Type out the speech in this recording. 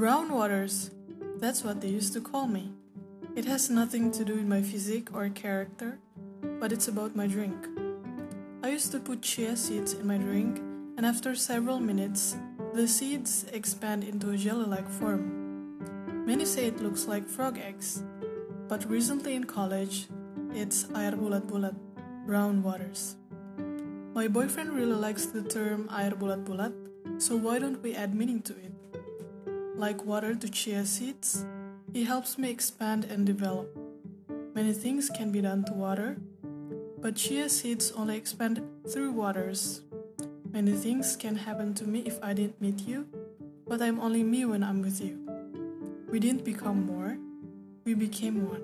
Brown waters. That's what they used to call me. It has nothing to do with my physique or character, but it's about my drink. I used to put chia seeds in my drink, and after several minutes, the seeds expand into a jelly like form. Many say it looks like frog eggs, but recently in college, it's air bulat-bulat, brown waters. My boyfriend really likes the term air bulat-bulat, so why don't we add meaning to it? Like water to chia seeds, it helps me expand and develop. Many things can be done to water, but chia seeds only expand through waters. Many things can happen to me if I didn't meet you, but I'm only me when I'm with you. We didn't become more, we became one.